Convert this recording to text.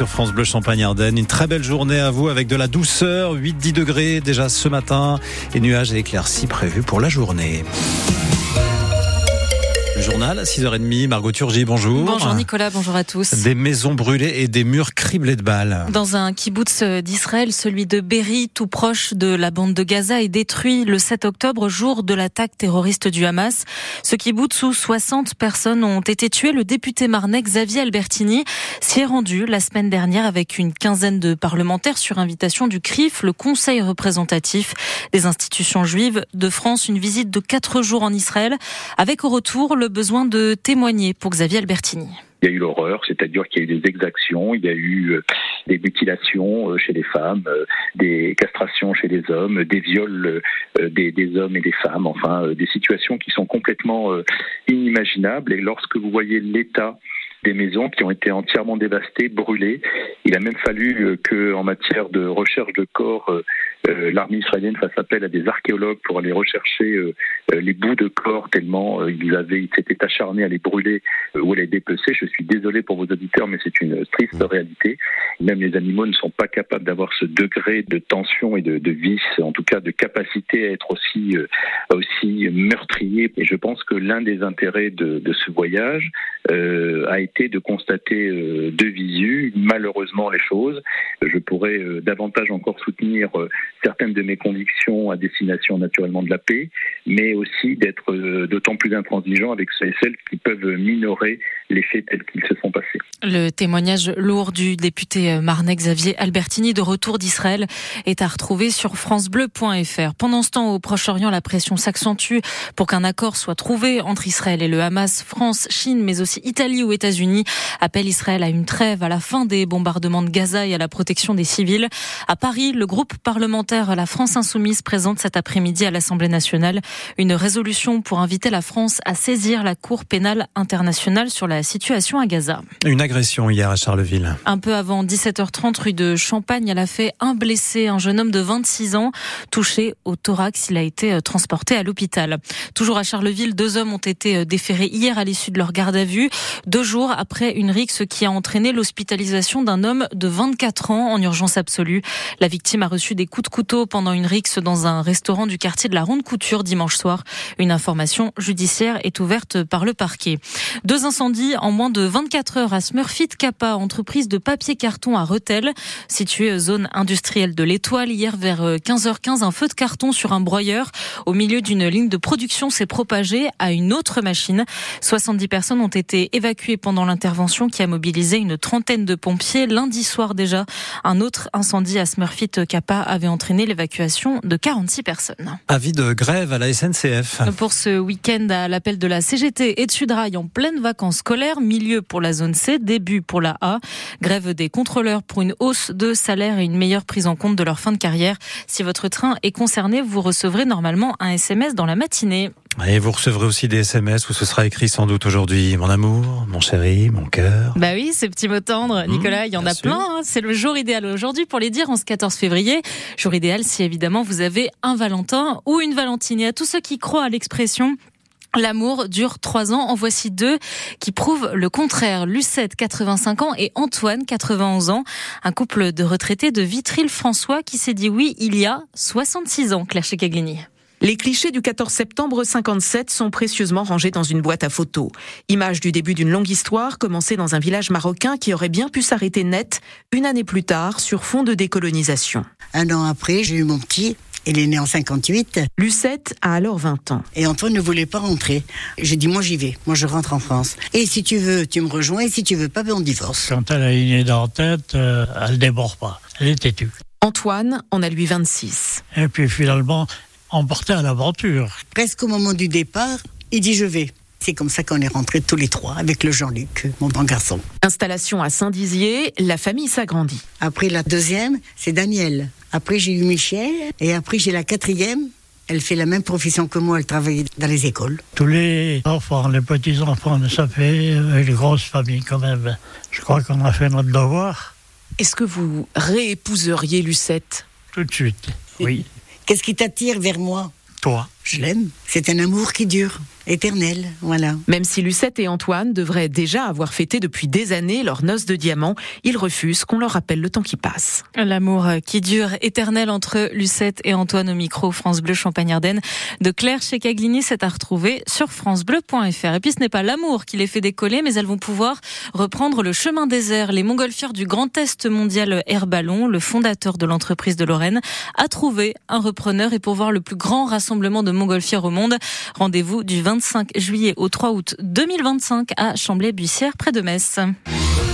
sur France Bleu Champagne-Ardenne. Une très belle journée à vous avec de la douceur, 8-10 degrés déjà ce matin et nuages et éclaircies prévus pour la journée. Le journal à 6h30, Margot Turgy, bonjour. Bonjour Nicolas, bonjour à tous. Des maisons brûlées et des murs criblés de balles. Dans un kibbutz d'Israël, celui de Berry, tout proche de la bande de Gaza, est détruit le 7 octobre, jour de l'attaque terroriste du Hamas. Ce kibbutz où 60 personnes ont été tuées, le député marnais Xavier Albertini s'y est rendu la semaine dernière avec une quinzaine de parlementaires sur invitation du CRIF, le Conseil représentatif des institutions juives de France. Une visite de quatre jours en Israël avec au retour le besoin de témoigner pour Xavier Albertini. Il y a eu l'horreur, c'est-à-dire qu'il y a eu des exactions, il y a eu euh, des mutilations euh, chez les femmes, euh, des castrations chez les hommes, des viols des, hommes et des femmes, enfin des situations qui sont complètement inimaginables. Et lorsque vous voyez l'état des maisons qui ont été entièrement dévastées, brûlées. Il a même fallu que, en matière de recherche de corps, l'armée israélienne fasse appel à des archéologues pour aller rechercher euh, euh, les bouts de corps tellement ils avaient, ils s'étaient acharnés à les brûler ou à les dépecer. Je suis désolé pour vos auditeurs, mais c'est une triste mmh. réalité. Même les animaux ne sont pas capables d'avoir ce degré de tension et de, de, vice, en tout cas de capacité à être aussi aussi meurtrier. Et je pense que l'un des intérêts de, de ce voyage euh, a été de constater euh, de visu, malheureusement, les choses. Je pourrais euh, davantage encore soutenir certaines de mes convictions à destination naturellement de la paix, mais aussi d'être d'autant plus intransigeant avec et celles qui peuvent minorer les faits tels qu'ils se sont passés. Le témoignage lourd du député marnais Xavier Albertini de retour d'Israël est à retrouver sur francebleu.fr. Pendant ce temps, au Proche-Orient, la pression s'accentue pour qu'un accord soit trouvé entre Israël et le Hamas, France, Chine, mais aussi Italie ou États-Unis appellent Israël à une trêve, à la fin des bombardements de Gaza et à la protection des civils. À Paris, le groupe parlementaire La France Insoumise présente cet après-midi à l'Assemblée nationale une résolution pour inviter la France à saisir la Cour pénale internationale sur la situation à Gaza. Une agression hier à Charleville. Un peu avant 17h30, rue de Champagne, elle a fait un blessé, un jeune homme de 26 ans, touché au thorax. Il a été euh, transporté à l'hôpital. Toujours à Charleville, deux hommes ont été euh, déférés hier à l'issue de leur garde à vue deux jours après une rixe qui a entraîné l'hospitalisation d'un homme de 24 ans en urgence absolue. La victime a reçu des coups de couteau pendant une rixe dans un restaurant du quartier de la Ronde Couture dimanche soir. Une information judiciaire est ouverte par le parquet. Deux incendies en moins de 24 heures à Smurfit Kappa, entreprise de papier carton à Rethel, située zone industrielle de l'Étoile. Hier vers 15h15, un feu de carton sur un broyeur au milieu d'une ligne de production s'est propagé à une autre machine. 70 personnes ont été évacué pendant l'intervention qui a mobilisé une trentaine de pompiers. Lundi soir déjà, un autre incendie à Smurfit Kappa avait entraîné l'évacuation de 46 personnes. Avis de grève à la SNCF. Pour ce week-end, à l'appel de la CGT et de Sudrail en pleine vacances scolaires, milieu pour la zone C, début pour la A. Grève des contrôleurs pour une hausse de salaire et une meilleure prise en compte de leur fin de carrière. Si votre train est concerné, vous recevrez normalement un SMS dans la matinée. Et vous recevrez aussi des SMS où ce sera écrit sans doute aujourd'hui mon amour, mon chéri, mon cœur. Bah oui, ces petits mots tendres, mmh, Nicolas, il y en a plein. Hein. C'est le jour idéal aujourd'hui pour les dire en ce 14 février. Jour idéal si évidemment vous avez un Valentin ou une Valentine. Et à tous ceux qui croient à l'expression L'amour dure trois ans. En voici deux qui prouvent le contraire. Lucette, 85 ans, et Antoine, 91 ans. Un couple de retraités de Vitry-le-François qui s'est dit oui il y a 66 ans, Claire Checaglini. Les clichés du 14 septembre 57 sont précieusement rangés dans une boîte à photos. Image du début d'une longue histoire commencée dans un village marocain qui aurait bien pu s'arrêter net une année plus tard sur fond de décolonisation. Un an après, j'ai eu mon petit. Il est né en 58. Lucette a alors 20 ans. Et Antoine ne voulait pas rentrer. J'ai dit, moi j'y vais. Moi je rentre en France. Et si tu veux, tu me rejoins. Et si tu veux pas, ben on divorce. Quand elle a une idée dans la tête, euh, elle déborde pas. Elle est têtue. Antoine en a lui 26. Et puis finalement, emporté à l'aventure. Presque au moment du départ, il dit je vais. C'est comme ça qu'on est rentrés tous les trois avec le Jean-Luc, mon grand garçon. Installation à Saint-Dizier, la famille s'agrandit. Après la deuxième, c'est Daniel. Après j'ai eu Michel et après j'ai la quatrième. Elle fait la même profession que moi, elle travaille dans les écoles. Tous les enfants, les petits-enfants, ça fait une grosse famille quand même. Je crois qu'on a fait notre devoir. Est-ce que vous réépouseriez Lucette? Tout de suite, oui. Qu'est-ce qui t'attire vers moi? Toi. Je l'aime. C'est un amour qui dure éternel, voilà. Même si Lucette et Antoine devraient déjà avoir fêté depuis des années leur noces de diamant, ils refusent qu'on leur rappelle le temps qui passe. L'amour qui dure éternel entre Lucette et Antoine au micro France Bleu Champagne-Ardenne de Claire Checaglini, c'est à retrouver sur francebleu.fr. Et puis ce n'est pas l'amour qui les fait décoller, mais elles vont pouvoir reprendre le chemin des airs. Les montgolfières du Grand Est mondial Air Ballon, le fondateur de l'entreprise de Lorraine, a trouvé un repreneur et pour voir le plus grand rassemblement de montgolfières au monde, rendez-vous du 25 juillet au 3 août 2025 à Chamblay-Bussière près de Metz.